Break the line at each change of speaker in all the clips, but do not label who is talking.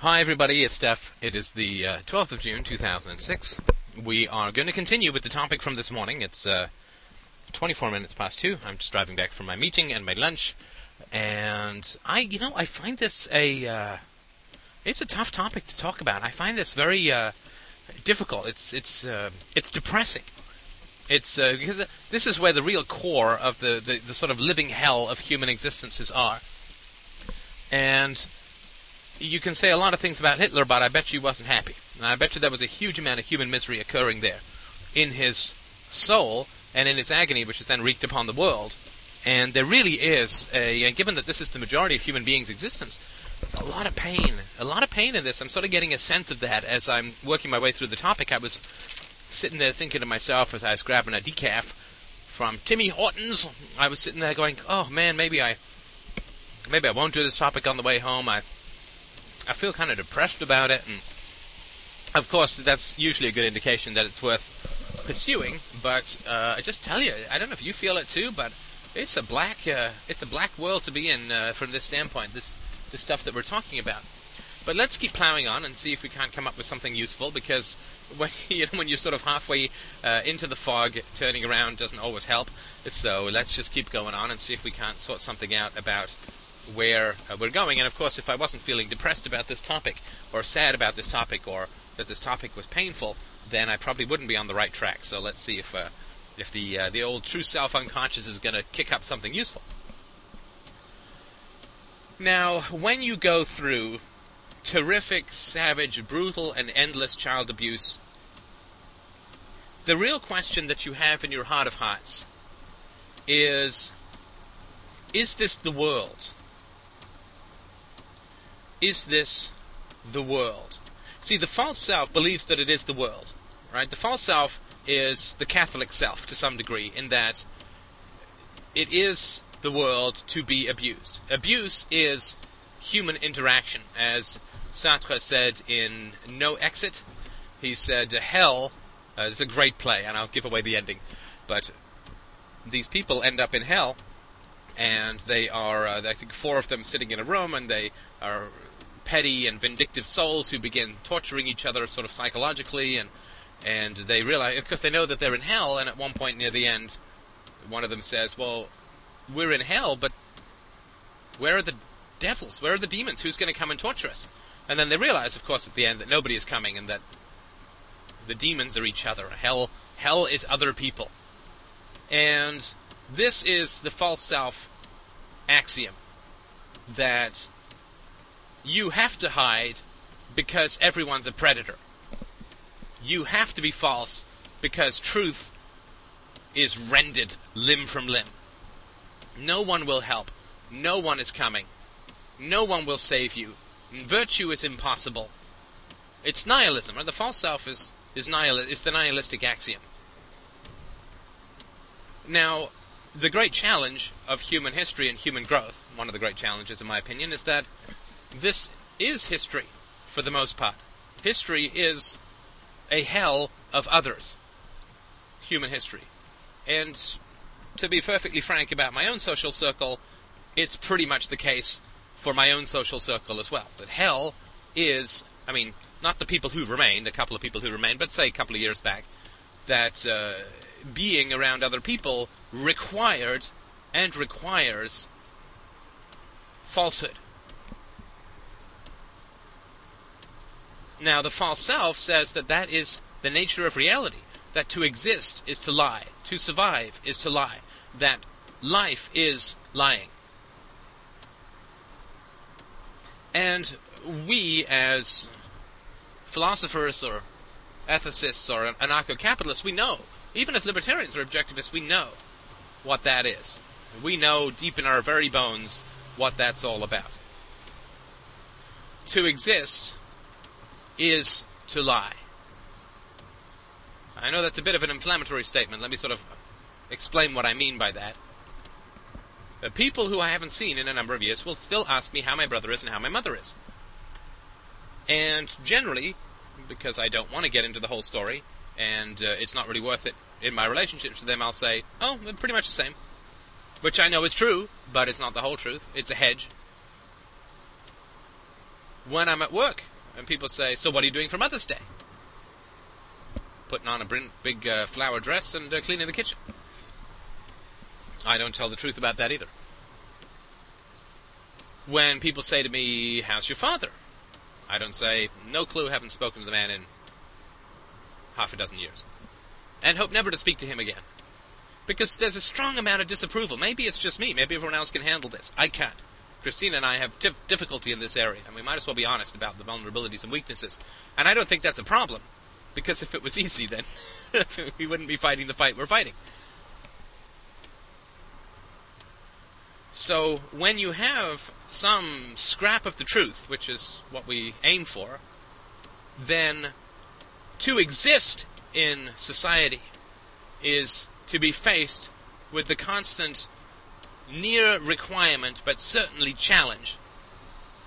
Hi, everybody. It's Steph. It is the uh, 12th of June, 2006. We are going to continue with the topic from this morning. It's uh, 24 minutes past two. I'm just driving back from my meeting and my lunch, and I, you know, I find this a, uh, it's a tough topic to talk about. I find this very uh, difficult. It's it's uh, it's depressing. It's uh, because this is where the real core of the, the, the sort of living hell of human existences are, and you can say a lot of things about Hitler, but I bet you he wasn't happy. And I bet you there was a huge amount of human misery occurring there in his soul and in his agony, which is then wreaked upon the world. And there really is a, given that this is the majority of human beings' existence, a lot of pain, a lot of pain in this. I'm sort of getting a sense of that as I'm working my way through the topic. I was sitting there thinking to myself as I was grabbing a decaf from Timmy Hortons. I was sitting there going, "Oh man, maybe I, maybe I won't do this topic on the way home." I I feel kind of depressed about it, and of course, that's usually a good indication that it's worth pursuing. But uh, I just tell you, I don't know if you feel it too, but it's a black, uh, it's a black world to be in uh, from this standpoint. This, this stuff that we're talking about. But let's keep plowing on and see if we can't come up with something useful. Because when you know, when you're sort of halfway uh, into the fog, turning around doesn't always help. So let's just keep going on and see if we can't sort something out about where uh, we're going. And of course, if I wasn't feeling depressed about this topic, or sad about this topic, or that this topic was painful, then I probably wouldn't be on the right track. So let's see if uh, if the uh, the old true self unconscious is going to kick up something useful. Now, when you go through terrific, savage, brutal, and endless child abuse, the real question that you have in your heart of hearts is Is this the world? Is this the world? See, the false self believes that it is the world, right? The false self is the Catholic self to some degree, in that it is the world to be abused. Abuse is human interaction, as Sartre said in No Exit. He said, Hell uh, is a great play, and I'll give away the ending, but these people end up in hell, and they are, uh, I think, four of them sitting in a room, and they are petty and vindictive souls who begin torturing each other sort of psychologically and and they realize because they know that they're in hell and at one point near the end one of them says well we're in hell but where are the devils? Where are the demons? Who's going to come and torture us? And then they realize of course at the end that nobody is coming and that the demons are each other. Hell hell is other people. And this is the false self axiom that you have to hide because everyone's a predator. You have to be false because truth is rended limb from limb. No one will help. No one is coming. No one will save you. Virtue is impossible. It's nihilism, or the false self is is nihil is the nihilistic axiom. Now, the great challenge of human history and human growth, one of the great challenges in my opinion, is that this is history for the most part. History is a hell of others. Human history. And to be perfectly frank about my own social circle, it's pretty much the case for my own social circle as well. That hell is, I mean, not the people who remained, a couple of people who remained, but say a couple of years back, that uh, being around other people required and requires falsehood. Now, the false self says that that is the nature of reality. That to exist is to lie. To survive is to lie. That life is lying. And we, as philosophers or ethicists or anarcho capitalists, we know, even as libertarians or objectivists, we know what that is. We know deep in our very bones what that's all about. To exist is to lie. I know that's a bit of an inflammatory statement. Let me sort of explain what I mean by that. The people who I haven't seen in a number of years will still ask me how my brother is and how my mother is. And generally, because I don't want to get into the whole story, and uh, it's not really worth it in my relationships with them, I'll say, oh, pretty much the same. Which I know is true, but it's not the whole truth. It's a hedge. when I'm at work and people say, "So what are you doing for Mother's Day?" Putting on a big uh, flower dress and uh, cleaning the kitchen. I don't tell the truth about that either. When people say to me, "How's your father?" I don't say, "No clue, haven't spoken to the man in half a dozen years," and hope never to speak to him again. Because there's a strong amount of disapproval. Maybe it's just me. Maybe everyone else can handle this. I can't. Christina and I have tif- difficulty in this area, and we might as well be honest about the vulnerabilities and weaknesses. And I don't think that's a problem, because if it was easy, then we wouldn't be fighting the fight we're fighting. So when you have some scrap of the truth, which is what we aim for, then to exist in society is to be faced with the constant near requirement, but certainly challenge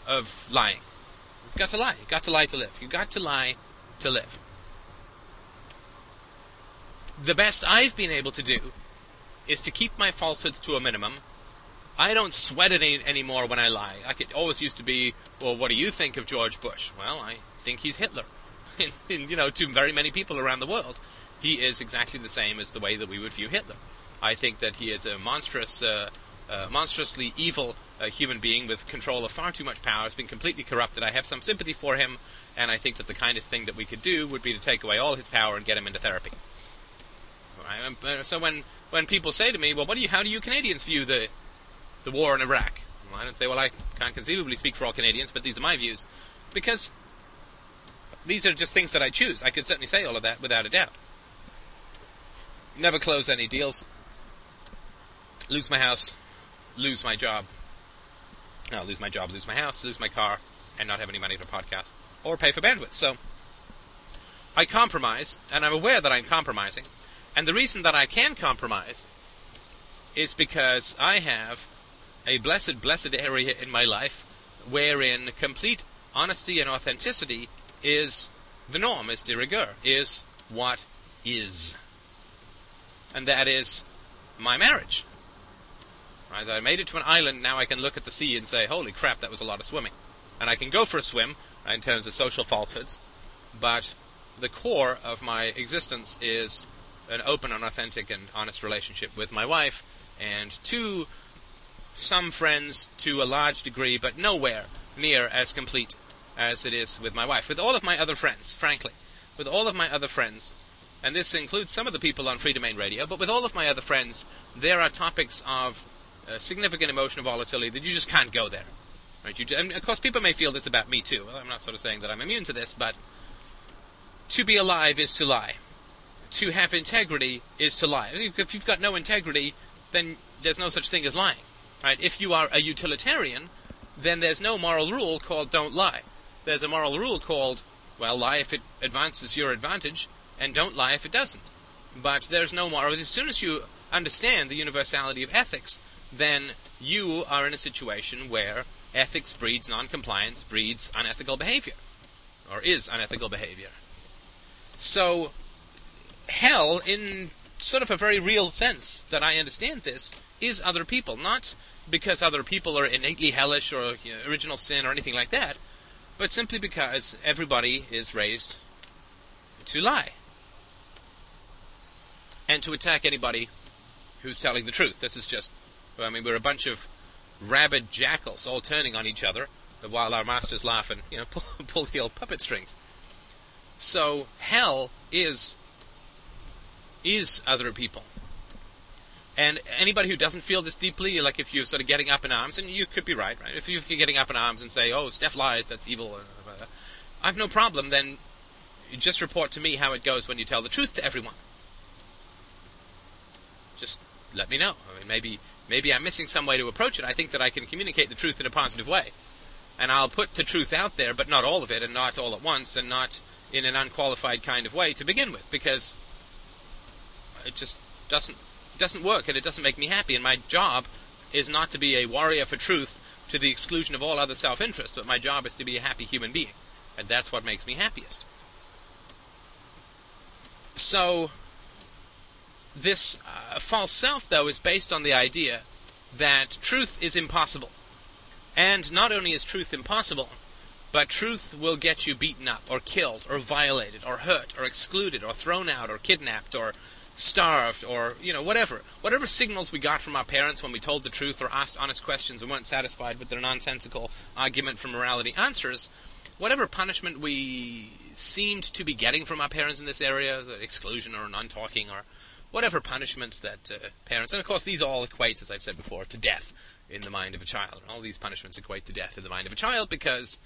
of lying. You've got to lie. You've got to lie to live. You've got to lie to live. The best I've been able to do is to keep my falsehoods to a minimum. I don't sweat it any, anymore when I lie. I could always used to be, well, what do you think of George Bush? Well, I think he's Hitler. you know, to very many people around the world, he is exactly the same as the way that we would view Hitler. I think that he is a monstrous uh, monstrously evil uh, human being with control of far too much power, has been completely corrupted. I have some sympathy for him, and I think that the kindest thing that we could do would be to take away all his power and get him into therapy. Right? Uh, so when when people say to me, "Well, what do you? How do you Canadians view the the war in Iraq?" Well, I don't say, "Well, I can't conceivably speak for all Canadians, but these are my views," because these are just things that I choose. I could certainly say all of that without a doubt. Never close any deals. Lose my house lose my job. No, lose my job, lose my house, lose my car, and not have any money for podcast or pay for bandwidth. So I compromise, and I'm aware that I'm compromising. And the reason that I can compromise is because I have a blessed, blessed area in my life wherein complete honesty and authenticity is the norm, is de rigueur, is what is. And that is my marriage. I made it to an island, now I can look at the sea and say, holy crap, that was a lot of swimming. And I can go for a swim, in terms of social falsehoods, but the core of my existence is an open and authentic and honest relationship with my wife, and to some friends to a large degree, but nowhere near as complete as it is with my wife. With all of my other friends, frankly, with all of my other friends, and this includes some of the people on Free Domain Radio, but with all of my other friends, there are topics of significant emotional volatility that you just can't go there. Right? You, and of course, people may feel this about me too. Well, I'm not sort of saying that I'm immune to this, but to be alive is to lie. To have integrity is to lie. If you've got no integrity, then there's no such thing as lying. Right? If you are a utilitarian, then there's no moral rule called don't lie. There's a moral rule called, well, lie if it advances your advantage, and don't lie if it doesn't. But there's no moral. As soon as you understand the universality of ethics, then you are in a situation where ethics breeds noncompliance, breeds unethical behavior, or is unethical behavior. So, hell, in sort of a very real sense that I understand this, is other people. Not because other people are innately hellish or you know, original sin or anything like that, but simply because everybody is raised to lie and to attack anybody who's telling the truth. This is just I mean, we're a bunch of rabid jackals all turning on each other while our masters laugh and, you know, pull, pull the old puppet strings. So hell is is other people. And anybody who doesn't feel this deeply, like if you're sort of getting up in arms, and you could be right, right? If you're getting up in arms and say, "Oh, Steph lies, that's evil," I have no problem. Then just report to me how it goes when you tell the truth to everyone. Just let me know. I mean, maybe maybe I'm missing some way to approach it. I think that I can communicate the truth in a positive way. And I'll put the truth out there, but not all of it, and not all at once, and not in an unqualified kind of way to begin with, because it just doesn't doesn't work, and it doesn't make me happy. And my job is not to be a warrior for truth to the exclusion of all other self-interest, but my job is to be a happy human being, and that's what makes me happiest. So this uh, false self, though, is based on the idea that truth is impossible. And not only is truth impossible, But truth will get you beaten up, or killed, or violated, or hurt, or excluded, or thrown out, or kidnapped, or starved, or, you know, whatever. Whatever signals we got from our parents when we told the truth or asked honest questions and weren't satisfied with their nonsensical argument for morality answers, whatever punishment we seemed to be getting from our parents in this area, exclusion or non-talking or whatever punishments that uh, parents, and of course these all equate, as I've said before, to death in the mind of a child. All these punishments equate to death in the mind of a child because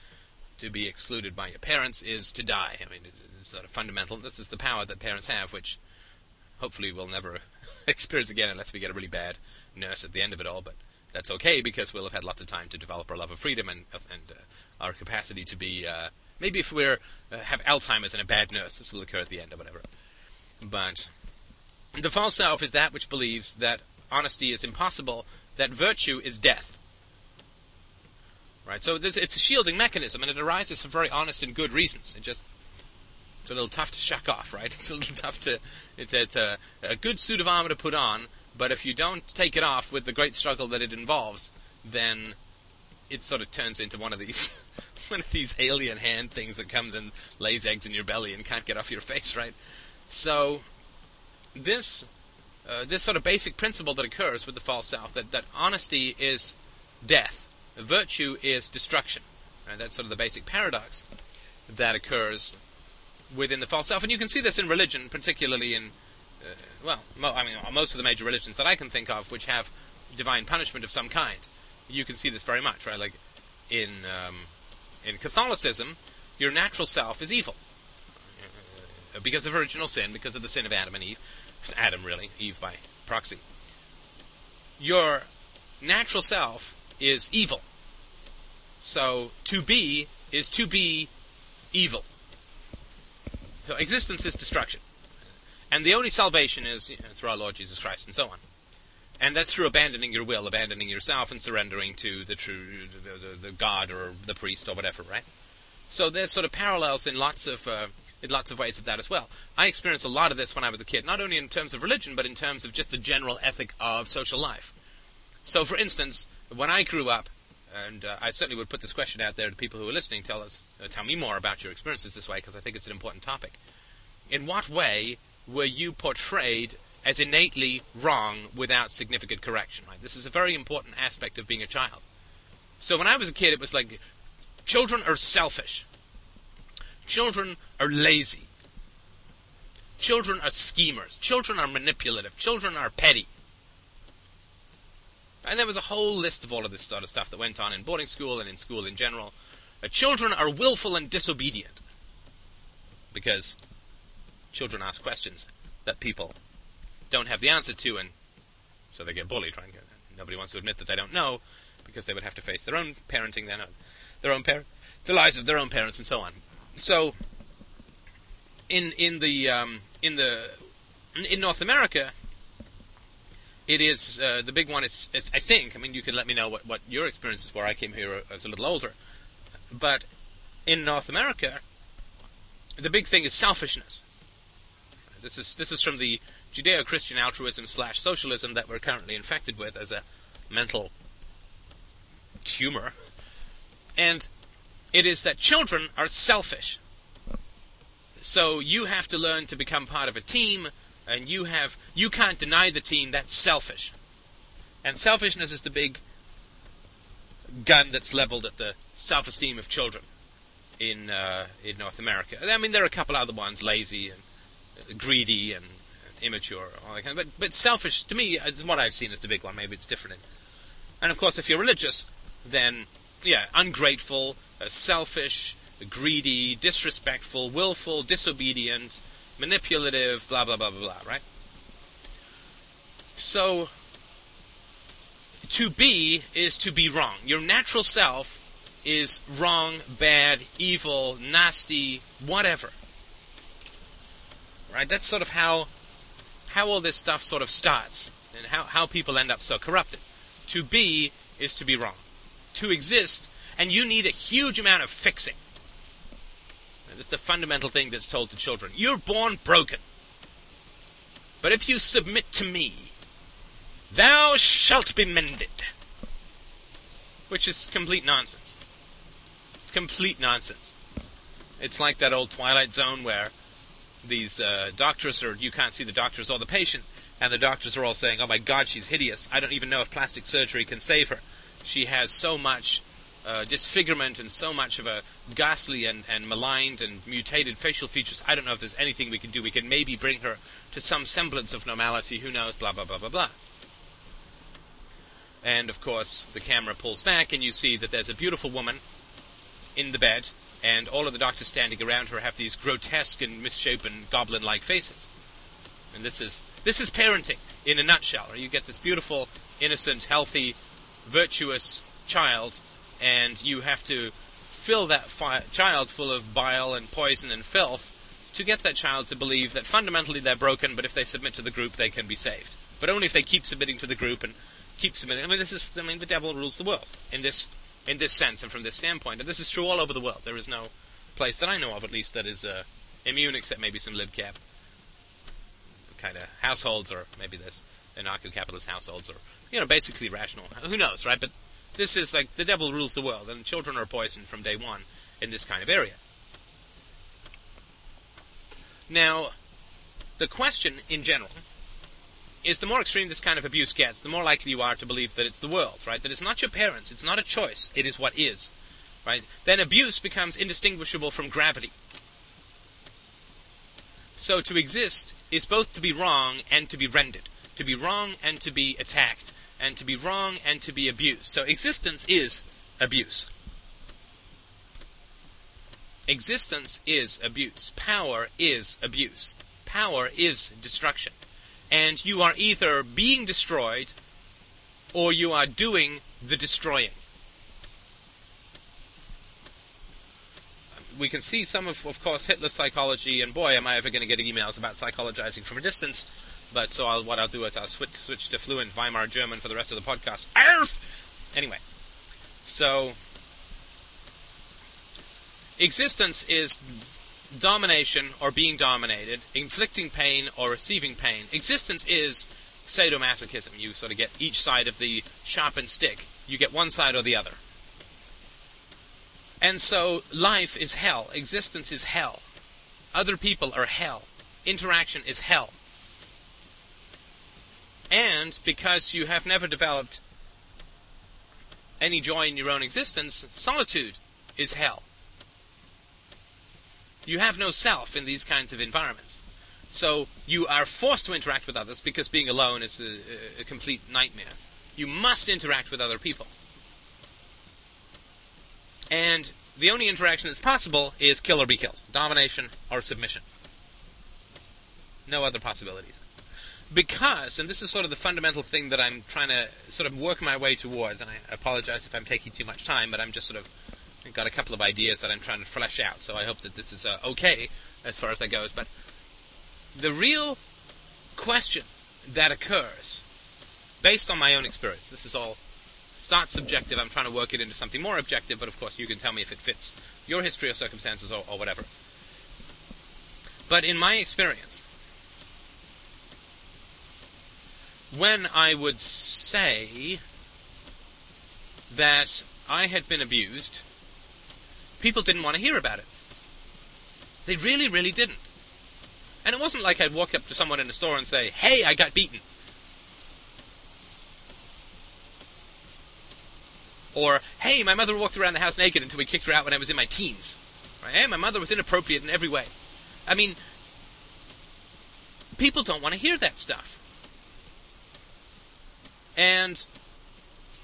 to be excluded by your parents is to die. I mean, it's sort of fundamental. This is the power that parents have, which hopefully we'll never experience again unless we get a really bad nurse at the end of it all. But that's okay because we'll have had lots of time to develop our love of freedom and and uh, our capacity to be. Uh, maybe if we're uh, have Alzheimer's and a bad nurse, this will occur at the end or whatever. But the false self is that which believes that honesty is impossible, that virtue is death. Right. So this, it's a shielding mechanism, and it arises for very honest and good reasons. It just it's a little tough to shuck off, right? It's a little tough to. It's, it's a, a good suit of armor to put on, but if you don't take it off with the great struggle that it involves, then it sort of turns into one of these one of these alien hand things that comes and lays eggs in your belly and can't get off your face, right? So this uh, this sort of basic principle that occurs with the false self that that honesty is death, virtue is destruction. Right? That's sort of the basic paradox that occurs within the false self, and you can see this in religion, particularly in uh, well, mo- I mean, most of the major religions that I can think of, which have divine punishment of some kind, you can see this very much, right? Like in um, in Catholicism, your natural self is evil uh, because of original sin, because of the sin of Adam and Eve. Adam, really, Eve by proxy. Your natural self is evil. So to be is to be evil. So existence is destruction. And the only salvation is you know, through our Lord Jesus Christ and so on. And that's through abandoning your will, abandoning yourself, and surrendering to the true, the, the, the God or the priest or whatever, right? So there's sort of parallels in lots of uh, lots of ways of that as well. I experienced a lot of this when I was a kid, not only in terms of religion, but in terms of just the general ethic of social life. So, for instance, when I grew up, and uh, I certainly would put this question out there to people who are listening, tell us, uh, tell me more about your experiences this way, because I think it's an important topic. In what way were you portrayed as innately wrong without significant correction? Right? This is a very important aspect of being a child. So when I was a kid, it was like, children are selfish. Children are lazy. Children are schemers. Children are manipulative. Children are petty. And there was a whole list of all of this sort of stuff that went on in boarding school and in school in general. Uh, children are willful and disobedient. Because children ask questions that people don't have the answer to, and so they get bullied. Right? Nobody wants to admit that they don't know, because they would have to face their own parenting then, their own parent, the lives of their own parents, and so on so in in the um, in the in North America, it is uh, the big one is I think. I mean, you can let me know what what your experiences were. I came here as a little older, but in North America, the big thing is selfishness. This is this is from the Judeo-Christian altruism slash socialism that we're currently infected with as a mental tumor, and it is that children are selfish. So you have to learn to become part of a team, and you have you can't deny the team that's selfish. And selfishness is the big gun that's leveled at the self-esteem of children in uh, in North America. I mean, there are a couple other ones, lazy and greedy and, immature, all that kind of, but but selfish to me is what I've seen as the big one. Maybe it's different. and of course, if you're religious, then yeah, ungrateful, Uh, selfish, greedy, disrespectful, willful, disobedient, manipulative, blah, blah, blah, blah, blah, right? So, to be is to be wrong. Your natural self is wrong, bad, evil, nasty, whatever. Right? That's sort of how how all this stuff sort of starts and how, how people end up so corrupted. To be is to be wrong. To exist and you need a huge amount of fixing. And That's the fundamental thing that's told to children. You're born broken. But if you submit to me, thou shalt be mended. Which is complete nonsense. It's complete nonsense. It's like that old Twilight Zone where these uh, doctors, or you can't see the doctors or the patient, and the doctors are all saying, "Oh my God, she's hideous. I don't even know if plastic surgery can save her. She has so much uh, disfigurement and so much of a ghastly and, and maligned and mutated facial features. I don't know if there's anything we can do. We can maybe bring her to some semblance of normality. Who knows? Blah blah blah blah blah." And of course, the camera pulls back, and you see that there's a beautiful woman in the bed, and all of the doctors standing around her have these grotesque and misshapen goblin-like faces. And this is this is parenting in a nutshell. You get this beautiful, innocent, healthy, virtuous child, and you have to fill that fi- child full of bile and poison and filth to get that child to believe that fundamentally they're broken, but if they submit to the group, they can be saved. But only if they keep submitting to the group and keep submitting. I mean, this is. I mean, the devil rules the world in this in this sense and from this standpoint, and this is true all over the world. There is no place that I know of, at least, that is uh, immune, except maybe some libcap kind of households, or maybe this anarcho-capitalist households, or you know, basically rational. Who knows, right? But this is like the devil rules the world, and children are poisoned from day one in this kind of area. Now, the question in general is the more extreme this kind of abuse gets, the more likely you are to believe that it's the world, right? That it's not your parents, it's not a choice, it is what is, right? Then abuse becomes indistinguishable from gravity. So to exist is both to be wrong and to be rendered, to be wrong and to be attacked, and to be wrong and to be abused. So existence is abuse. Existence is abuse. Power is abuse. Power is destruction and you are either being destroyed or you are doing the destroying. We can see some of, of course, Hitler's psychology, and boy, am I ever going to get emails about psychologizing from a distance. But so I'll, what I'll do is I'll switch, switch to fluent Weimar German for the rest of the podcast. Arf! Anyway, so existence is domination or being dominated, inflicting pain or receiving pain. Existence is sadomasochism. You sort of get each side of the sharpened stick. You get one side or the other. And so life is hell. Existence is hell. Other people are hell. Interaction is hell. And because you have never developed any joy in your own existence, solitude is hell. You have no self in these kinds of environments. So you are forced to interact with others because being alone is a, a complete nightmare. You must interact with other people. And the only interaction that's possible is kill or be killed, domination or submission. No other possibilities. Because, and this is sort of the fundamental thing that I'm trying to sort of work my way towards, and I apologize if I'm taking too much time, but I'm just sort of I've got a couple of ideas that I'm trying to flesh out, so I hope that this is uh, okay as far as that goes. But the real question that occurs, based on my own experience, this is all it's not subjective. I'm trying to work it into something more objective, but of course you can tell me if it fits your history or circumstances or, or whatever. But in my experience, when I would say that I had been abused people didn't want to hear about it. They really, really didn't. And it wasn't like I'd walk up to someone in the store and say, hey, I got beaten. Or, hey, my mother walked around the house naked until we kicked her out when I was in my teens. Right? Hey, my mother was inappropriate in every way. I mean, people don't want to hear that stuff. And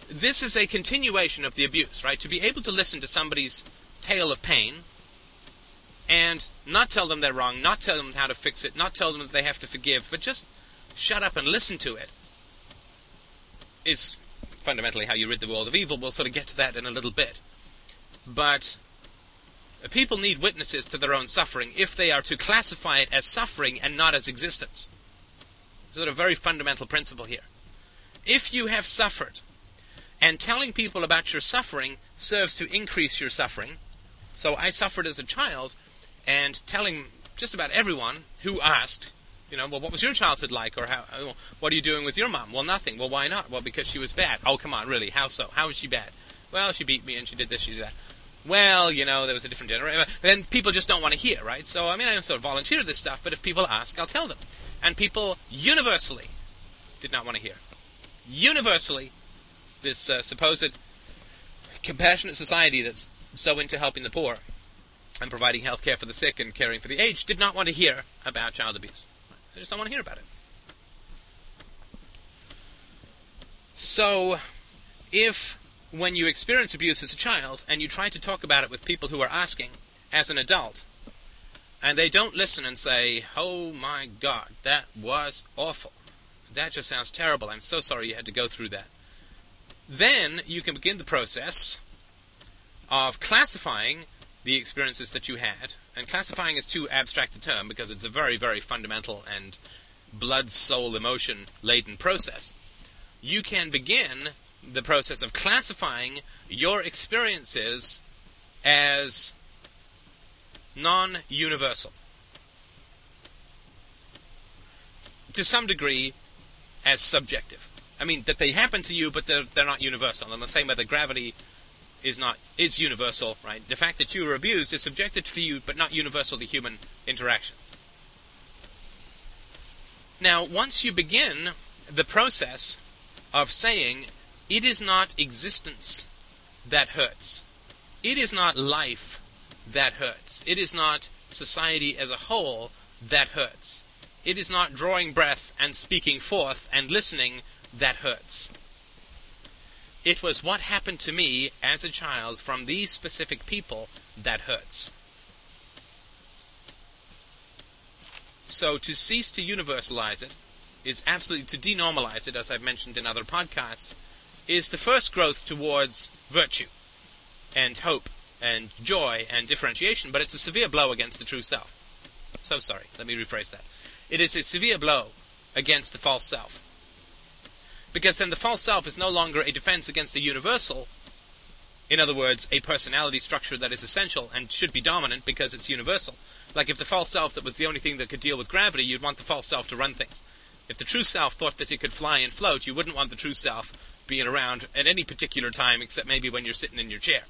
this is a continuation of the abuse, right? To be able to listen to somebody's tale of pain and not tell them they're wrong, not tell them how to fix it, not tell them that they have to forgive, but just shut up and listen to it is fundamentally how you rid the world of evil. We'll sort of get to that in a little bit. But people need witnesses to their own suffering if they are to classify it as suffering and not as existence. Sort of very fundamental principle here. If you have suffered, and telling people about your suffering serves to increase your suffering, so I suffered as a child, and telling just about everyone who asked, you know, well, what was your childhood like, or how, uh, what are you doing with your mom? Well, nothing. Well, why not? Well, because she was bad. Oh, come on, really? How so? How was she bad? Well, she beat me and she did this, she did that. well, you know, there was a different generation. Then people just don't want to hear, right? So, I mean, I don't sort of volunteer this stuff, but if people ask, I'll tell them. And people universally did not want to hear. Universally, this uh, supposed compassionate society that's so into helping the poor and providing health care for the sick and caring for the aged did not want to hear about child abuse. They just don't want to hear about it. So, if when you experience abuse as a child and you try to talk about it with people who are asking as an adult, and they don't listen and say, Oh my God, that was awful. That just sounds terrible. I'm so sorry you had to go through that. Then you can begin the process of classifying the experiences that you had. And classifying is too abstract a term because it's a very, very fundamental and blood, soul, emotion laden process. You can begin the process of classifying your experiences as non universal. To some degree, as subjective. I mean, that they happen to you, but they're, they're not universal. In the same way that gravity is not is universal, right? The fact that you were abused is subjective for you, but not universal to human interactions. Now, once you begin the process of saying it is not existence that hurts, it is not life that hurts, it is not society as a whole that hurts, it is not drawing breath and speaking forth and listening that hurts. It was what happened to me as a child from these specific people that hurts. So to cease to universalize it is absolutely to denormalize it, as I've mentioned in other podcasts, is the first growth towards virtue and hope and joy and differentiation, but it's a severe blow against the true self. So sorry, let me rephrase that. It is a severe blow against the false self because then the false self is no longer a defense against the universal. In other words, a personality structure that is essential and should be dominant because it's universal. Like if the false self that was the only thing that could deal with gravity, you'd want the false self to run things. If the true self thought that it could fly and float, you wouldn't want the true self being around at any particular time except maybe when you're sitting in your chair.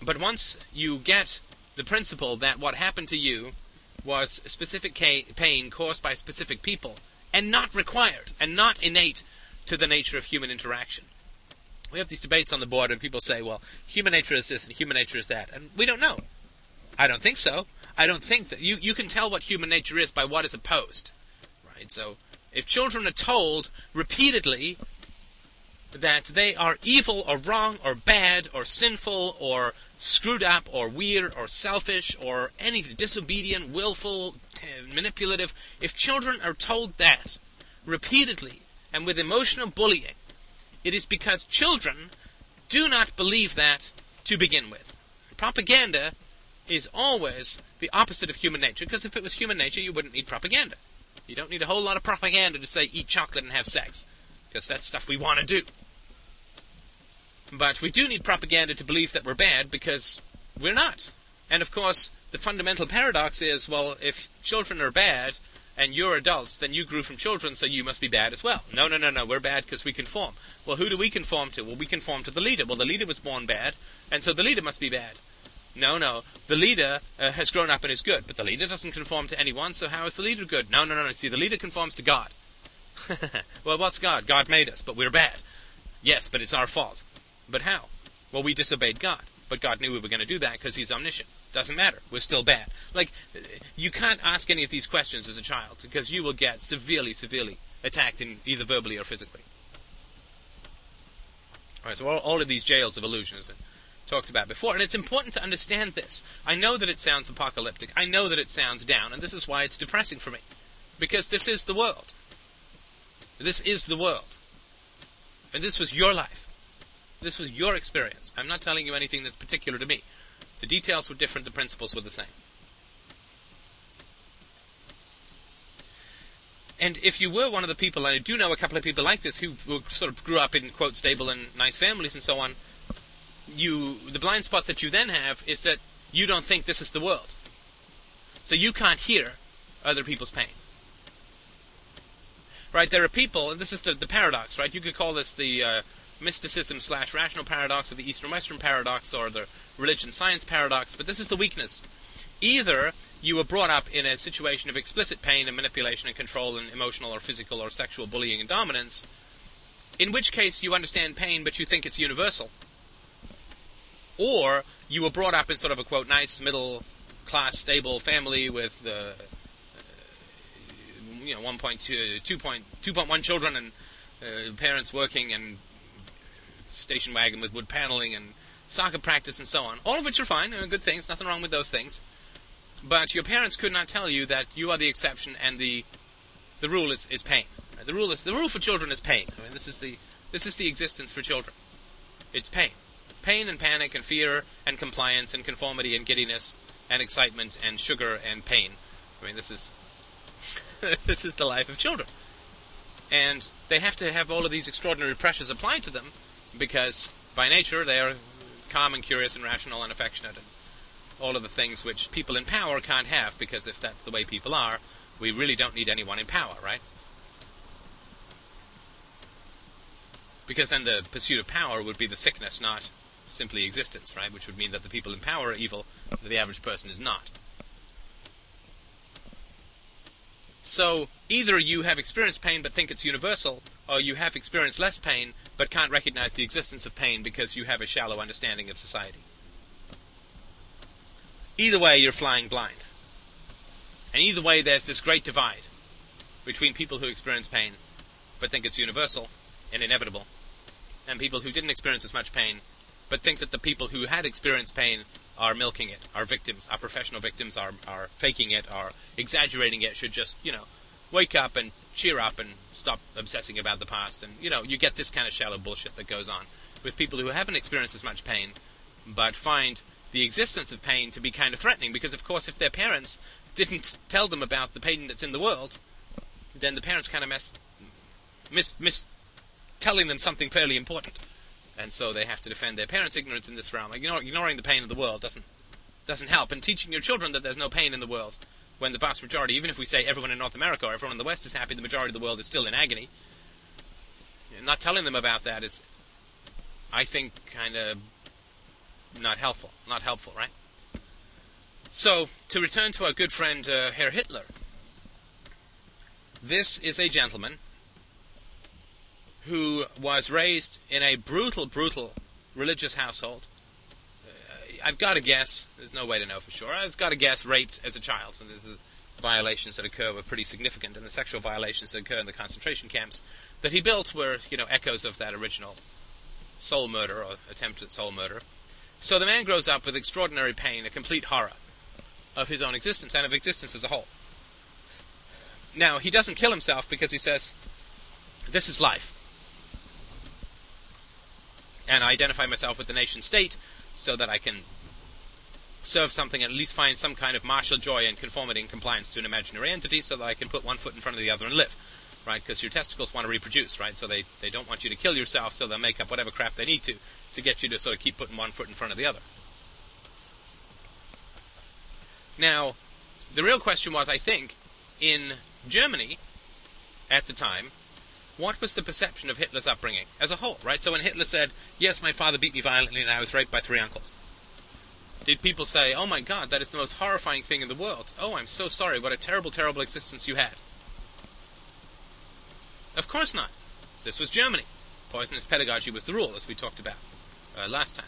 But once you get the principle that what happened to you was specific pain caused by specific people, and not required and not innate to the nature of human interaction. We have these debates on the board, and people say, well, human nature is this and human nature is that. And we don't know. I don't think so. I don't think that. You, you can tell what human nature is by what is opposed. Right? So, if children are told repeatedly that they are evil or wrong or bad or sinful or screwed up or weird or selfish or anything, disobedient, willful, manipulative, if children are told that repeatedly and with emotional bullying, it is because children do not believe that to begin with. Propaganda is always the opposite of human nature, because if it was human nature, you wouldn't need propaganda. You don't need a whole lot of propaganda to say eat chocolate and have sex, because that's stuff we want to do. But we do need propaganda to believe that we're bad because we're not. And of course, the fundamental paradox is well, if children are bad and you're adults, then you grew from children, so you must be bad as well. No, no, no, no, we're bad because we conform. Well, who do we conform to? Well, we conform to the leader. Well, the leader was born bad, and so the leader must be bad. No, no, the leader uh, has grown up and is good, but the leader doesn't conform to anyone, so how is the leader good? No, no, no, no. See, the leader conforms to God. well, what's God? God made us, but we're bad. Yes, but it's our fault. But how? Well, we disobeyed God. But God knew we were going to do that because He's omniscient. Doesn't matter. We're still bad. Like, you can't ask any of these questions as a child because you will get severely, severely attacked in either verbally or physically. All right, so all, all of these jails of illusions talked about before, and it's important to understand this. I know that it sounds apocalyptic. I know that it sounds down, and this is why it's depressing for me, because this is the world. This is the world, and this was your life. This was your experience. I'm not telling you anything that's particular to me. The details were different, the principles were the same. And if you were one of the people, and I do know a couple of people like this who, who sort of grew up in quote stable and nice families and so on, you the blind spot that you then have is that you don't think this is the world. So you can't hear other people's pain. Right? There are people, and this is the, the paradox, right? You could call this the uh, mysticism slash rational paradox, or the Eastern Western paradox, or the religion science paradox, but this is the weakness. Either you were brought up in a situation of explicit pain and manipulation and control and emotional or physical or sexual bullying and dominance, in which case you understand pain but you think it's universal. Or you were brought up in sort of a quote nice middle class stable family with uh, you know 1.2 2.1 children and uh, parents working and station wagon with wood paneling and soccer practice and so on. All of which are fine, uh, good things, nothing wrong with those things. But your parents could not tell you that you are the exception and the the rule is, is pain. The rule is the rule for children is pain. I mean, this is the this is the existence for children. It's pain, pain and panic and fear and compliance and conformity and giddiness and excitement and sugar and pain. I mean, this is this is the life of children, and they have to have all of these extraordinary pressures applied to them because by nature they are calm and curious and rational and affectionate and all of the things which people in power can't have, because if that's the way people are, we really don't need anyone in power, right? Because then the pursuit of power would be the sickness, not simply existence, right? Which would mean that the people in power are evil, the average person is not. So either you have experienced pain but think it's universal, or you have experienced less pain but can't recognize the existence of pain because you have a shallow understanding of society. Either way, you're flying blind. And either way, there's this great divide between people who experience pain but think it's universal and inevitable, and people who didn't experience as much pain but think that the people who had experienced pain are milking it, are victims, are professional victims, are, are faking it, are exaggerating it, should just, you know, wake up and cheer up and stop obsessing about the past. And, you know, you get this kind of shallow bullshit that goes on with people who haven't experienced as much pain but find the existence of pain to be kind of threatening because, of course, if their parents didn't tell them about the pain that's in the world, then the parents kind of mess, miss, miss telling them something fairly important, and so they have to defend their parents' ignorance in this realm. ignoring the pain of the world doesn't doesn't help, and teaching your children that there's no pain in the world when the vast majority, even if we say everyone in North America or everyone in the West is happy, the majority of the world is still in agony. Not telling them about that is, I think, kind of not helpful. Not helpful, right? So, to return to our good friend uh, Herr Hitler, this is a gentleman who was raised in a brutal, brutal religious household. Uh, I've got to guess, there's no way to know for sure, I've got to guess raped as a child. And the violations that occur were pretty significant, and the sexual violations that occur in the concentration camps that he built were, you know, echoes of that original soul murder or attempted soul murder. So the man grows up with extraordinary pain, a complete horror of his own existence and of existence as a whole. Now, he doesn't kill himself because he says, This is life. And I identify myself with the nation state so that I can serve something and at least find some kind of martial joy and conformity and compliance to an imaginary entity so that I can put one foot in front of the other and live. Right? Because your testicles want to reproduce, right? So they, they don't want you to kill yourself, so they'll make up whatever crap they need to to get you to sort of keep putting one foot in front of the other. Now, the real question was, I think, in Germany at the time, what was the perception of Hitler's upbringing as a whole, right? So when Hitler said, Yes, my father beat me violently and I was raped by three uncles, did people say, Oh my god, that is the most horrifying thing in the world? Oh, I'm so sorry, what a terrible, terrible existence you had? Of course not. This was Germany. Poisonous pedagogy was the rule, as we talked about uh, last time.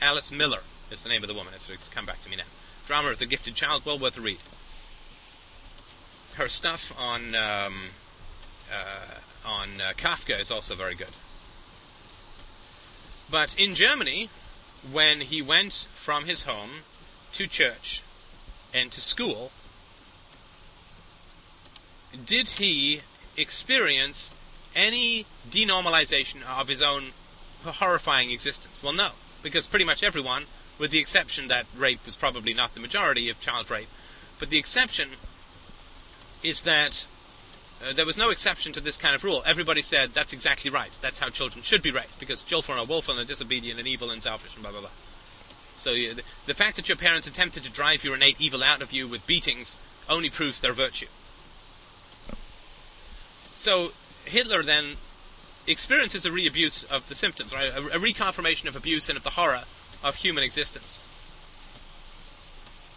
Alice Miller is the name of the woman. It's come back to me now. Drama of the Gifted Child, well worth a read. Her stuff on um, uh, on uh, Kafka is also very good. But in Germany, when he went from his home to church and to school, did he experience any denormalization of his own horrifying existence? Well, no, because pretty much everyone, with the exception that rape was probably not the majority of child rape, but the exception is that uh, there was no exception to this kind of rule. Everybody said that's exactly right. That's how children should be raised because children are willful and disobedient and evil and selfish and blah blah blah. So the, the fact that your parents attempted to drive your innate evil out of you with beatings only proves their virtue. So Hitler then experiences a re-abuse of the symptoms, right? A, a reconfirmation of abuse and of the horror of human existence.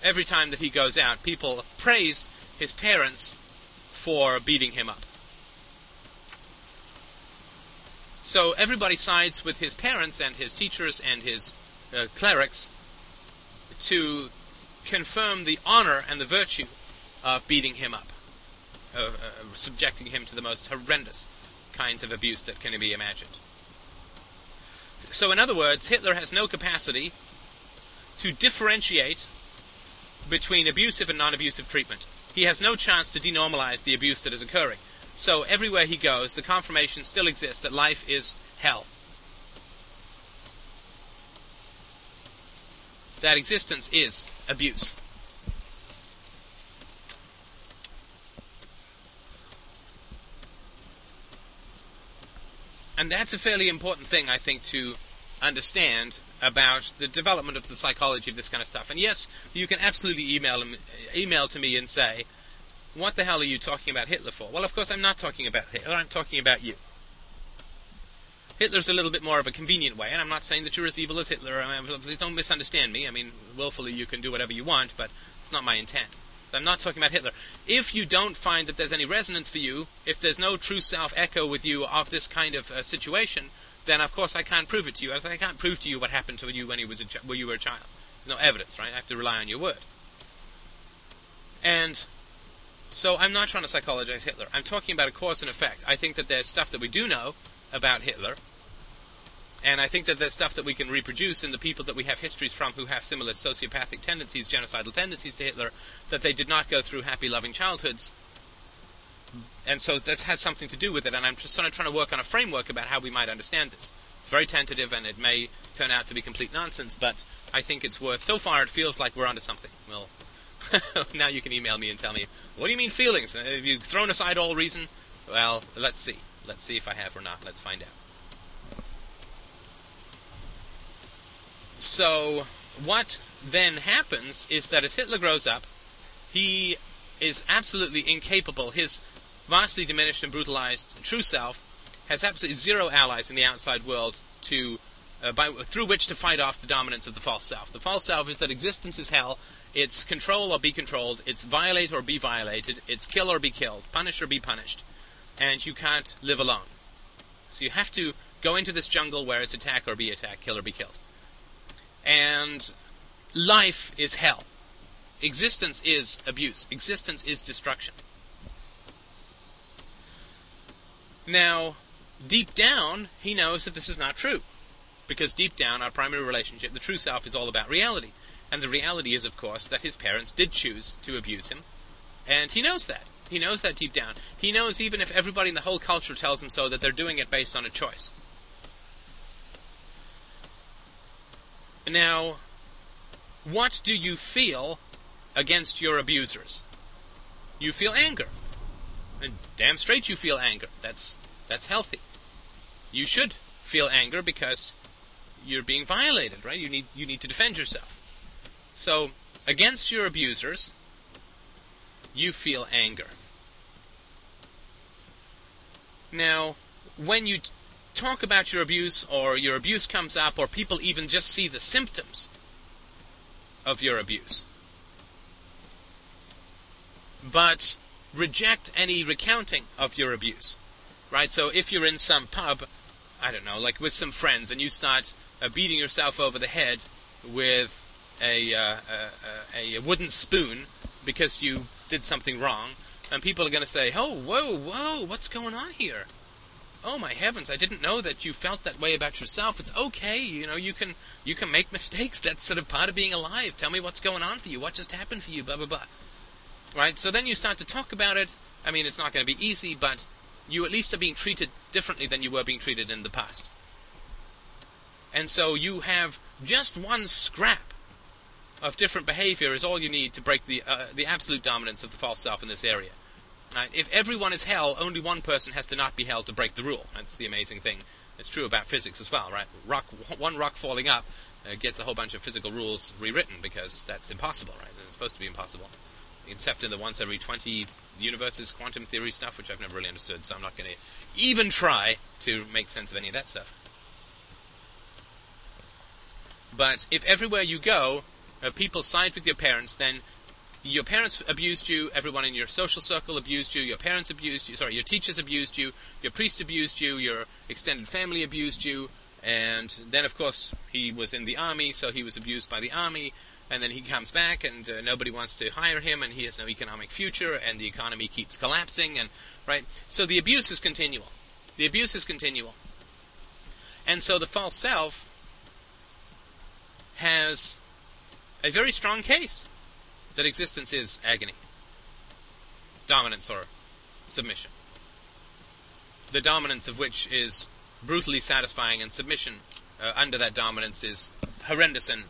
Every time that he goes out, people praise his parents for beating him up. So everybody sides with his parents and his teachers and his uh, clerics to confirm the honor and the virtue of beating him up, of uh, subjecting him to the most horrendous kinds of abuse that can be imagined. So, in other words, Hitler has no capacity to differentiate between abusive and non abusive treatment. He has no chance to denormalize the abuse that is occurring. So, everywhere he goes, the confirmation still exists that life is hell. That existence is abuse. And that's a fairly important thing, I think, to understand about the development of the psychology of this kind of stuff. And yes, you can absolutely email email to me and say, "What the hell are you talking about Hitler for?" Well, of course, I'm not talking about Hitler. I'm talking about you. Hitler's a little bit more of a convenient way, and I'm not saying that you're as evil as Hitler. I mean, please don't misunderstand me. I mean, willfully you can do whatever you want, but it's not my intent. I'm not talking about Hitler. If you don't find that there's any resonance for you, if there's no true self echo with you of this kind of uh, situation, then of course I can't prove it to you. As I can't prove to you what happened to you when you was a when you were a child. There's no evidence, right? I have to rely on your word. And so I'm not trying to psychologize Hitler. I'm talking about a cause and effect. I think that there's stuff that we do know about Hitler and I think that there's stuff that we can reproduce in the people that we have histories from who have similar sociopathic tendencies, genocidal tendencies to Hitler, that they did not go through happy, loving childhoods. And so that has something to do with it, and I'm just sort of trying to work on a framework about how we might understand this. It's very tentative, and it may turn out to be complete nonsense, but I think it's worth. So far, it feels like we're onto something. Well, now you can email me and tell me, what do you mean feelings? Uh, have you thrown aside all reason? Well, let's see. Let's see if I have or not. Let's find out. So, what then happens is that as Hitler grows up, he is absolutely incapable. His vastly diminished and brutalized true self has absolutely zero allies in the outside world to uh, by, through which to fight off the dominance of the false self. The false self is that existence is hell. It's control or be controlled. It's violate or be violated. It's kill or be killed. Punish or be punished. And you can't live alone. So you have to go into this jungle where it's attack or be attacked, kill or be killed and life is hell. Existence is abuse. Existence is destruction. Now, deep down, he knows that this is not true. Because deep down, our primary relationship, the true self, is all about reality. And the reality is, of course, that his parents did choose to abuse him. And he knows that. He knows that deep down. He knows even if everybody in the whole culture tells him so, that they're doing it based on a choice. Now, what do you feel against your abusers? You feel anger. And damn straight you feel anger. That's that's healthy. You should feel anger because you're being violated, right? You need you need to defend yourself. So, against your abusers, you feel anger. Now, when you talk about your abuse or your abuse comes up or people even just see the symptoms of your abuse. But reject any recounting of your abuse. Right? So if you're in some pub, I don't know, like with some friends, and you start uh, beating yourself over the head with a, uh, a, a wooden spoon because you did something wrong, and people are going to say, "Oh, whoa, whoa, what's going on here?" oh my heavens, I didn't know that you felt that way about yourself. It's okay, you know, you can you can make mistakes. That's sort of part of being alive. Tell me what's going on for you. What just happened for you? Blah blah blah. Right. So then you start to talk about it. I mean, it's not going to be easy, but you at least are being treated differently than you were being treated in the past. And so you have just one scrap of different behavior is all you need to break the uh, the absolute dominance of the false self in this area. Right? If everyone is hell, only one person has to not be hell to break the rule. That's the amazing thing. It's true about physics as well, right? Rock, one rock falling up uh, gets a whole bunch of physical rules rewritten because that's impossible, right? It's supposed to be impossible. Except in the once every 20 universes quantum theory stuff, which I've never really understood, so I'm not going to even try to make sense of any of that stuff. But if everywhere you go, uh, people side with your parents, then your parents abused you, everyone in your social circle abused you, your parents abused you, sorry, your teachers abused you, your priest abused you, your extended family abused you, and then, of course, he was in the army, so he was abused by the army, and then he comes back, and uh, nobody wants to hire him, and he has no economic future, and the economy keeps collapsing, and right. So the abuse is continual. The abuse is continual, and so the false self has a very strong case that existence is agony, dominance, or submission. The dominance of which is brutally satisfying, and submission uh, under that dominance is horrendous and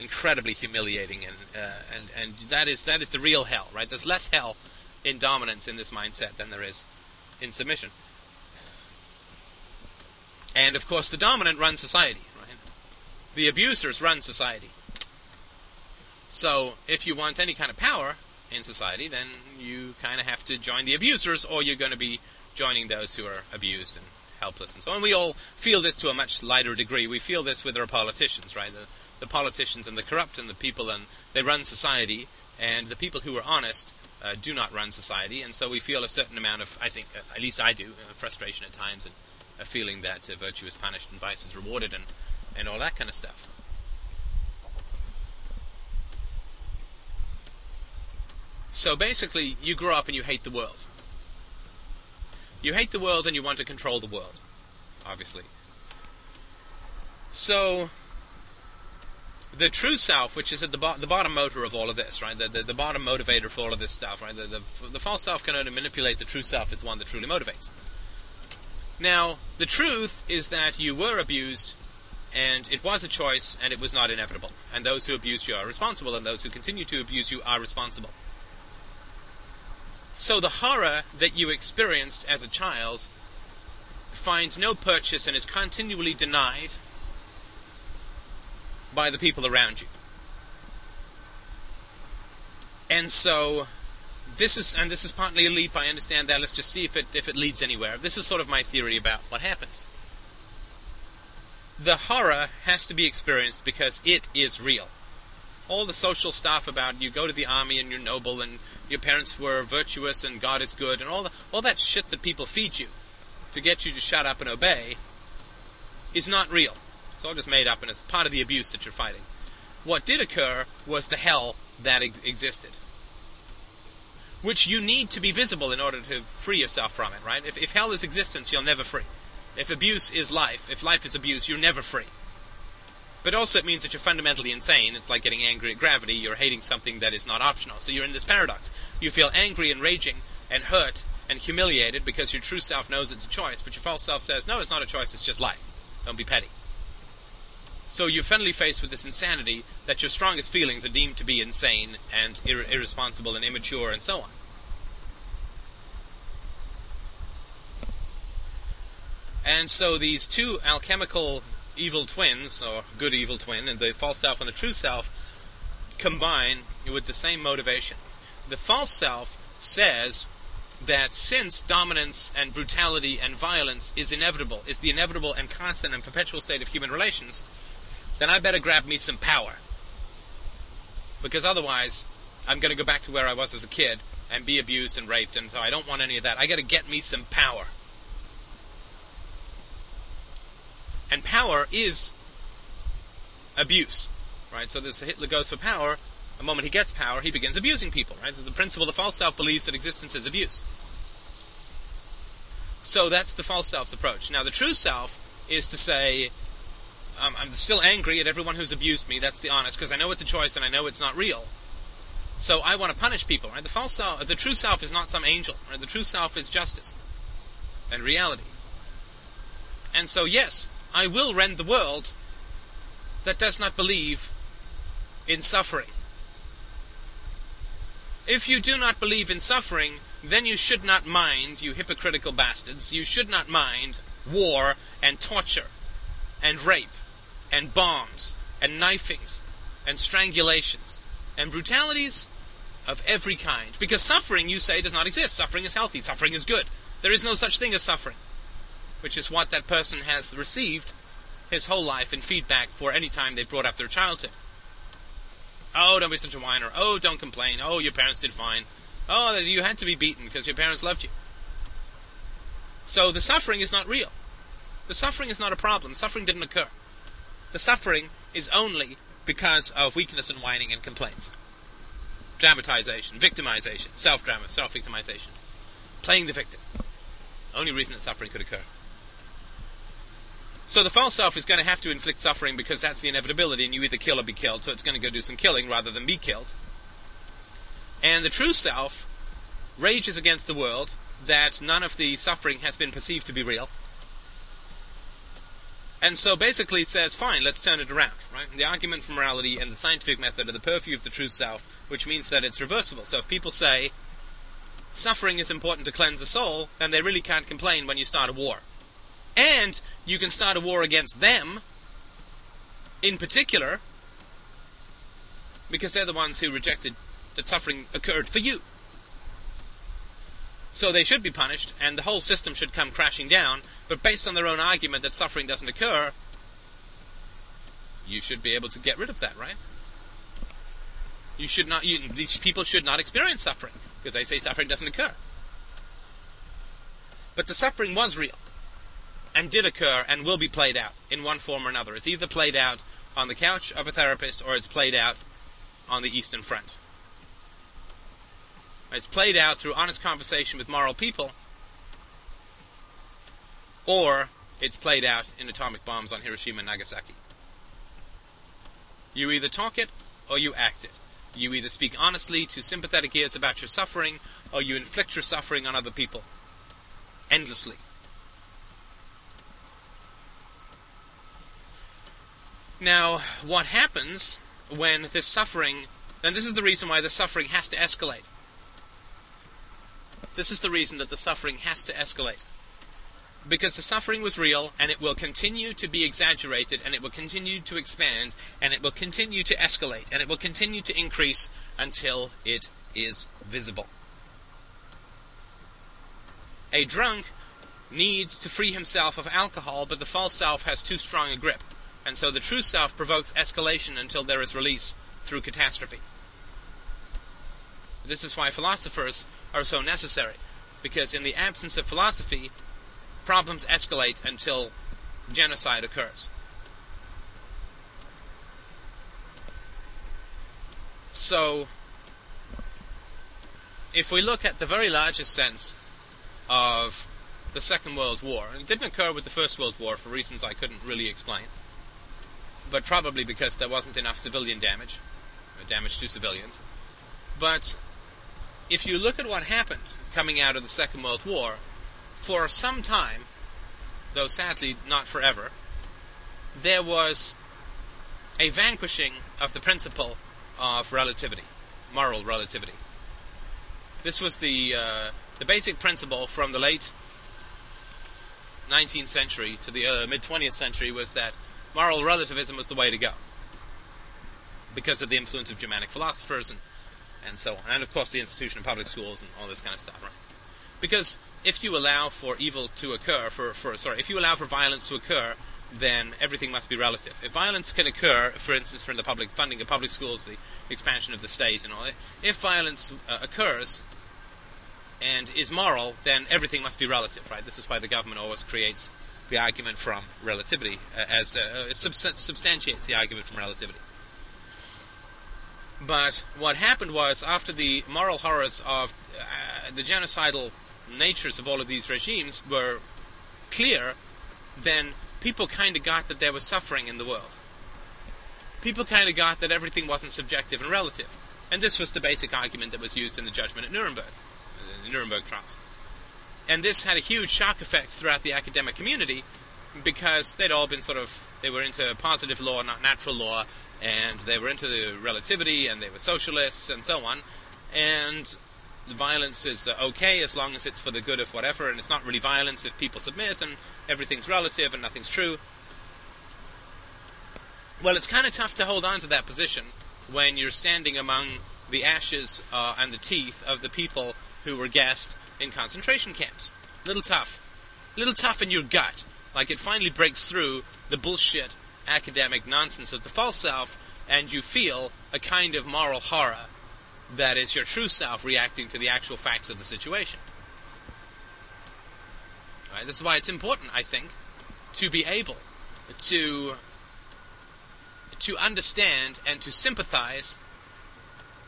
incredibly humiliating, and uh, and and that is that is the real hell, right? There's less hell in dominance in this mindset than there is in submission. And of course, the dominant runs society, right? The abusers run society. So, if you want any kind of power in society, then you kind of have to join the abusers, or you're going to be joining those who are abused and helpless and so on. We all feel this to a much lighter degree. We feel this with our politicians, right? The, the politicians and the corrupt and the people, and they run society, and the people who are honest uh, do not run society, and so we feel a certain amount of, I think, uh, at least I do, uh, frustration at times, and a feeling that uh, virtue is punished and vice is rewarded, and, and all that kind of stuff. So basically, you grow up and you hate the world. You hate the world and you want to control the world, obviously. So, the true self, which is at the, bo- the bottom motor of all of this, right? The, the, the, bottom motivator for all of this stuff, right? The, the, the false self can only manipulate the true self is the one that truly motivates. Now, the truth is that you were abused, and it was a choice, and it was not inevitable. And those who abused you are responsible, and those who continue to abuse you are responsible. So the horror that you experienced as a child finds no purchase and is continually denied by the people around you. And so this is and this is partly a leap, I understand that. Let's just see if it if it leads anywhere. This is sort of my theory about what happens. The horror has to be experienced because it is real all the social stuff about you go to the army and you're noble and your parents were virtuous and God is good and all the, all that shit that people feed you to get you to shut up and obey is not real. It's all just made up and it's part of the abuse that you're fighting. What did occur was the hell that ex- existed. Which you need to be visible in order to free yourself from it, right? If, if hell is existence, you're never free. If abuse is life, if life is abuse, you're never free. But also it means that you're fundamentally insane. It's like getting angry at gravity. You're hating something that is not optional. So you're in this paradox. You feel angry and raging and hurt and humiliated because your true self knows it's a choice, but your false self says, no, it's not a choice, it's just life. Don't be petty. So you're finally faced with this insanity that your strongest feelings are deemed to be insane and ir- irresponsible and immature and so on. And so these two alchemical evil twins, or good evil twin, and the false self and the true self combine with the same motivation. The false self says that since dominance and brutality and violence is inevitable, is the inevitable and constant and perpetual state of human relations, then I better grab me some power. Because otherwise, I'm going to go back to where I was as a kid and be abused and raped, and so I don't want any of that. I got to get me some power. And power is abuse, right? So this Hitler goes for power. The moment he gets power, he begins abusing people, right? The principle the false self believes that existence is abuse. So that's the false self's approach. Now the true self is to say, I'm still angry at everyone who's abused me. That's the honest, because I know it's a choice and I know it's not real. So I want to punish people, right? The false self, the true self is not some angel, right? The true self is justice and reality. And so, yes, I will rend the world that does not believe in suffering. If you do not believe in suffering, then you should not mind, you hypocritical bastards, you should not mind war and torture and rape and bombs and knifings and strangulations and brutalities of every kind. Because suffering, you say, does not exist. Suffering is healthy. Suffering is good. There is no such thing as suffering, which is what that person has received his whole life in feedback for any time they brought up their childhood. Oh, don't be such a whiner. Oh, don't complain. Oh, your parents did fine. Oh, you had to be beaten because your parents loved you. So the suffering is not real. The suffering is not a problem. Suffering didn't occur. The suffering is only because of weakness and whining and complaints. Dramatization, victimization, self-drama, self-victimization. Playing the victim. Only reason that suffering could occur. So the false self is going to have to inflict suffering because that's the inevitability, and you either kill or be killed, so it's going to go do some killing rather than be killed. And the true self rages against the world that none of the suffering has been perceived to be real. And so basically it says, fine, let's turn it around, right? The argument for morality and the scientific method are the purview of the true self, which means that it's reversible. So if people say suffering is important to cleanse the soul, then they really can't complain when you start a war. And you can start a war against them, in particular, because they're the ones who rejected that suffering occurred for you. So they should be punished, and the whole system should come crashing down, but based on their own argument that suffering doesn't occur, you should be able to get rid of that, right? You should not, you, these people should not experience suffering, because they say suffering doesn't occur. But the suffering was real and did occur and will be played out in one form or another. It's either played out on the couch of a therapist or it's played out on the Eastern Front. It's played out through honest conversation with moral people, or it's played out in atomic bombs on Hiroshima and Nagasaki. You either talk it or you act it. You either speak honestly to sympathetic ears about your suffering, or you inflict your suffering on other people. Endlessly. Now, what happens when this suffering, and this is the reason why the suffering has to escalate. This is the reason that the suffering has to escalate. Because the suffering was real, and it will continue to be exaggerated, and it will continue to expand, and it will continue to escalate, and it will continue to increase until it is visible. A drunk needs to free himself of alcohol, but the false self has too strong a grip. And so the true self provokes escalation until there is release through catastrophe. This is why philosophers are so necessary, because in the absence of philosophy, problems escalate until genocide occurs. So, if we look at the very largest sense of the Second World War, and it didn't occur with the First World War for reasons I couldn't really explain but probably because there wasn't enough civilian damage, damage to civilians. But if you look at what happened coming out of the Second World War, for some time, though sadly not forever, there was a vanquishing of the principle of relativity, moral relativity. This was the uh, the basic principle from the late 19th century to the uh, mid 20th century was that moral relativism was the way to go because of the influence of Germanic philosophers and, and so on. And of course, the institution of public schools and all this kind of stuff, right? Because if you allow for evil to occur, for, for sorry, if you allow for violence to occur, then everything must be relative. If violence can occur, for instance, from the public funding of public schools, the expansion of the state, and all that, if violence uh, occurs and is moral, then everything must be relative, right? This is why the government always creates the argument from relativity, uh, as uh, substantiates the argument from relativity. But what happened was, after the moral horrors of uh, the genocidal natures of all of these regimes were clear, then people kind of got that there was suffering in the world. People kind of got that everything wasn't subjective and relative. And this was the basic argument that was used in the judgment at Nuremberg, the Nuremberg trials. And this had a huge shock effect throughout the academic community because they'd all been sort of, they were into positive law, not natural law, and they were into the relativity, and they were socialists, and so on. And violence is uh, okay as long as it's for the good of whatever, and it's not really violence if people submit, and everything's relative and nothing's true. Well, it's kind of tough to hold on to that position when you're standing among the ashes uh, and the teeth of the people who were gassed in concentration camps. Little tough. Little tough in your gut. Like it finally breaks through the bullshit academic nonsense of the false self, and you feel a kind of moral horror that is your true self reacting to the actual facts of the situation. Right? This is why it's important, I think, to be able to to understand and to sympathize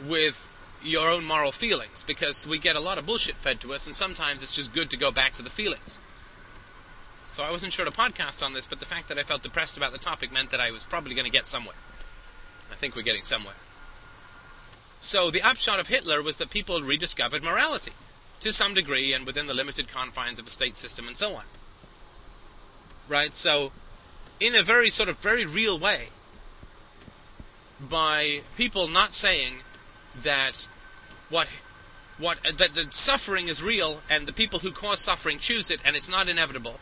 with your own moral feelings because we get a lot of bullshit fed to us and sometimes it's just good to go back to the feelings. So I wasn't sure to podcast on this, but the fact that I felt depressed about the topic meant that I was probably going to get somewhere. I think we're getting somewhere. So the upshot of Hitler was that people rediscovered morality to some degree and within the limited confines of a state system and so on. Right? So, in a very sort of very real way, by people not saying that what what that the suffering is real and the people who cause suffering choose it and it's not inevitable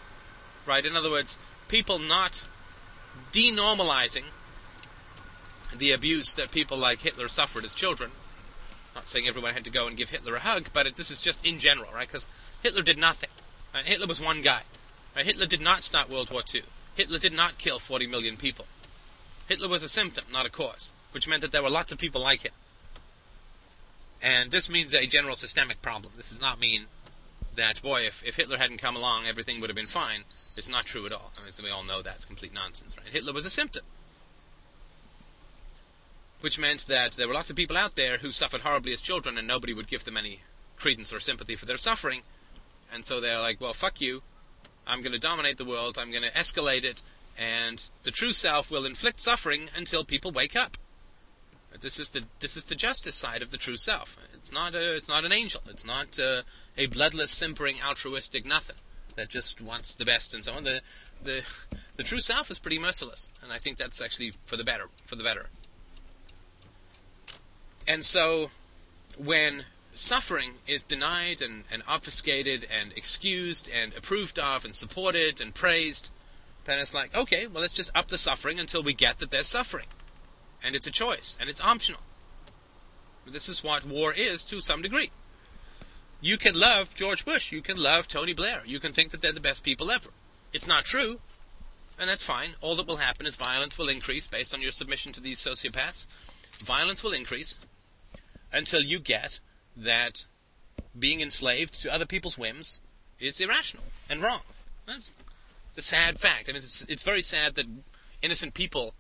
right in other words people not denormalizing the abuse that people like Hitler suffered as children not saying everyone had to go and give Hitler a hug but it, this is just in general right because Hitler did nothing right? Hitler was one guy right? Hitler did not start World War II Hitler did not kill 40 million people Hitler was a symptom not a cause which meant that there were lots of people like him and this means a general systemic problem. This does not mean that, boy, if, if Hitler hadn't come along, everything would have been fine. It's not true at all. I mean, so we all know that's complete nonsense, right? Hitler was a symptom. Which meant that there were lots of people out there who suffered horribly as children, and nobody would give them any credence or sympathy for their suffering. And so they're like, well, fuck you. I'm going to dominate the world. I'm going to escalate it. And the true self will inflict suffering until people wake up. This is the this is the justice side of the true self. It's not a it's not an angel. It's not uh, a bloodless, simpering, altruistic nothing that just wants the best and so on. The the the true self is pretty merciless, and I think that's actually for the better. For the better. And so, when suffering is denied and, and obfuscated and excused and approved of and supported and praised, then it's like, okay, well, let's just up the suffering until we get that there's suffering and it's a choice, and it's optional. This is what war is to some degree. You can love George Bush, you can love Tony Blair, you can think that they're the best people ever. It's not true, and that's fine. All that will happen is violence will increase based on your submission to these sociopaths. Violence will increase until you get that being enslaved to other people's whims is irrational and wrong. That's the sad fact. Mean, it's, it's very sad that innocent people,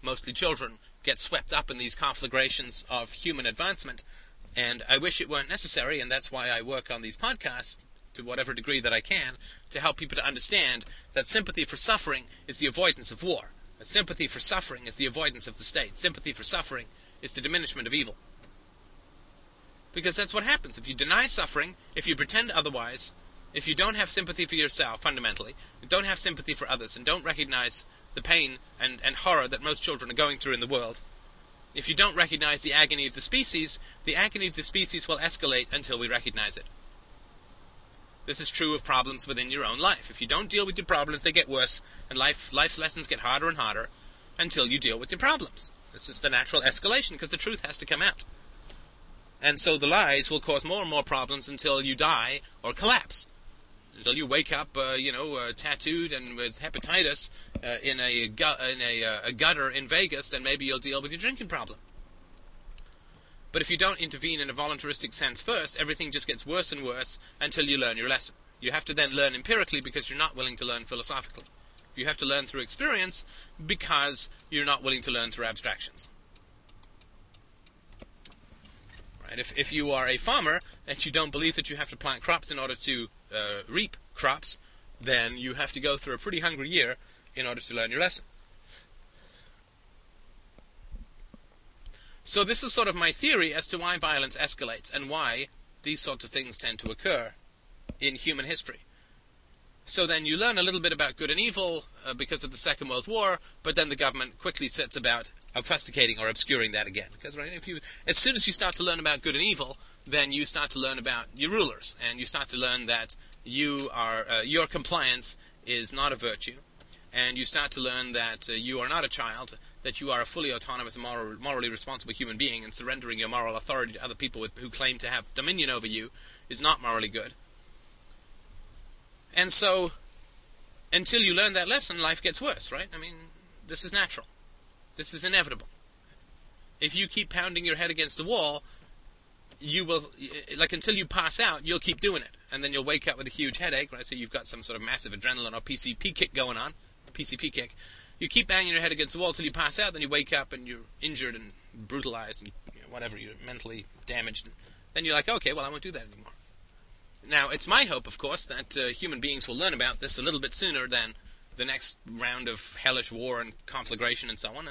mostly children, get swept up in these conflagrations of human advancement. And I wish it weren't necessary, and that's why I work on these podcasts to whatever degree that I can to help people to understand that sympathy for suffering is the avoidance of war. That sympathy for suffering is the avoidance of the state. Sympathy for suffering is the diminishment of evil. Because that's what happens. If you deny suffering, if you pretend otherwise, if you don't have sympathy for yourself, fundamentally, don't have sympathy for others, and don't recognize the pain and, and horror that most children are going through in the world. If you don't recognize the agony of the species, the agony of the species will escalate until we recognize it. This is true of problems within your own life. If you don't deal with your problems, they get worse, and life, life's lessons get harder and harder until you deal with your problems. This is the natural escalation because the truth has to come out. And so the lies will cause more and more problems until you die or collapse until you wake up, uh, you know, uh, tattooed and with hepatitis uh, in a gu- in a, uh, a, gutter in Vegas, then maybe you'll deal with your drinking problem. But if you don't intervene in a voluntaristic sense first, everything just gets worse and worse until you learn your lesson. You have to then learn empirically because you're not willing to learn philosophically. You have to learn through experience because you're not willing to learn through abstractions. Right? If, if you are a farmer and you don't believe that you have to plant crops in order to uh, reap crops, then you have to go through a pretty hungry year in order to learn your lesson. So this is sort of my theory as to why violence escalates and why these sorts of things tend to occur in human history. So then you learn a little bit about good and evil uh, because of the Second World War, but then the government quickly sets about obfuscating or obscuring that again. Because right, if you, as soon as you start to learn about good and evil, then you start to learn about your rulers, and you start to learn that you are uh, your compliance is not a virtue, and you start to learn that uh, you are not a child, that you are a fully autonomous, moral, morally responsible human being, and surrendering your moral authority to other people with, who claim to have dominion over you is not morally good. And so, until you learn that lesson, life gets worse, right? I mean, this is natural. This is inevitable. If you keep pounding your head against the wall, you will, like, until you pass out, you'll keep doing it. And then you'll wake up with a huge headache, right? So you've got some sort of massive adrenaline or PCP kick going on, PCP kick. You keep banging your head against the wall till you pass out, then you wake up and you're injured and brutalized and whatever, you're mentally damaged. Then you're like, okay, well, I won't do that anymore. Now, it's my hope, of course, that uh, human beings will learn about this a little bit sooner than the next round of hellish war and conflagration and so on.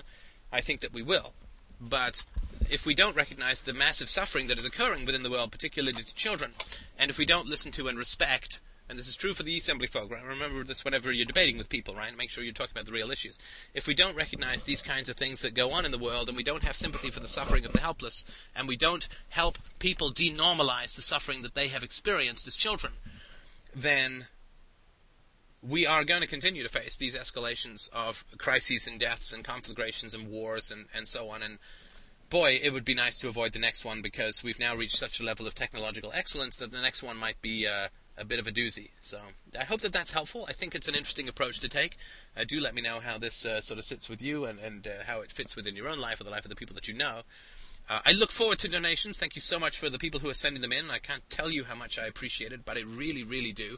I think that we will. But if we don't recognize the massive suffering that is occurring within the world, particularly to children, and if we don't listen to and respect, and this is true for the assembly folk, right? Remember this whenever you're debating with people, right? Make sure you're talking about the real issues. If we don't recognize these kinds of things that go on in the world, and we don't have sympathy for the suffering of the helpless, and we don't help people denormalize the suffering that they have experienced as children, then we are going to continue to face these escalations of crises and deaths and conflagrations and wars and, and so on. And boy, it would be nice to avoid the next one because we've now reached such a level of technological excellence that the next one might be uh, a bit of a doozy. So I hope that that's helpful. I think it's an interesting approach to take. Uh, do let me know how this uh, sort of sits with you and, and uh, how it fits within your own life or the life of the people that you know. Uh, I look forward to donations. Thank you so much for the people who are sending them in. I can't tell you how much I appreciate it, but I really, really do.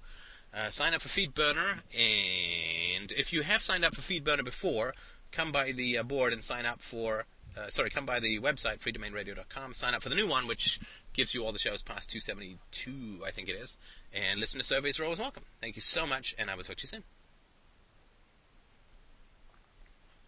Uh, sign up for FeedBurner, and if you have signed up for FeedBurner before, come by the board and sign up for uh, sorry, come by the website, freedomainradio.com, sign up for the new one, which gives you all the shows past 272, I think it is, and listen to surveys are always welcome. Thank you so much, and I will talk to you soon.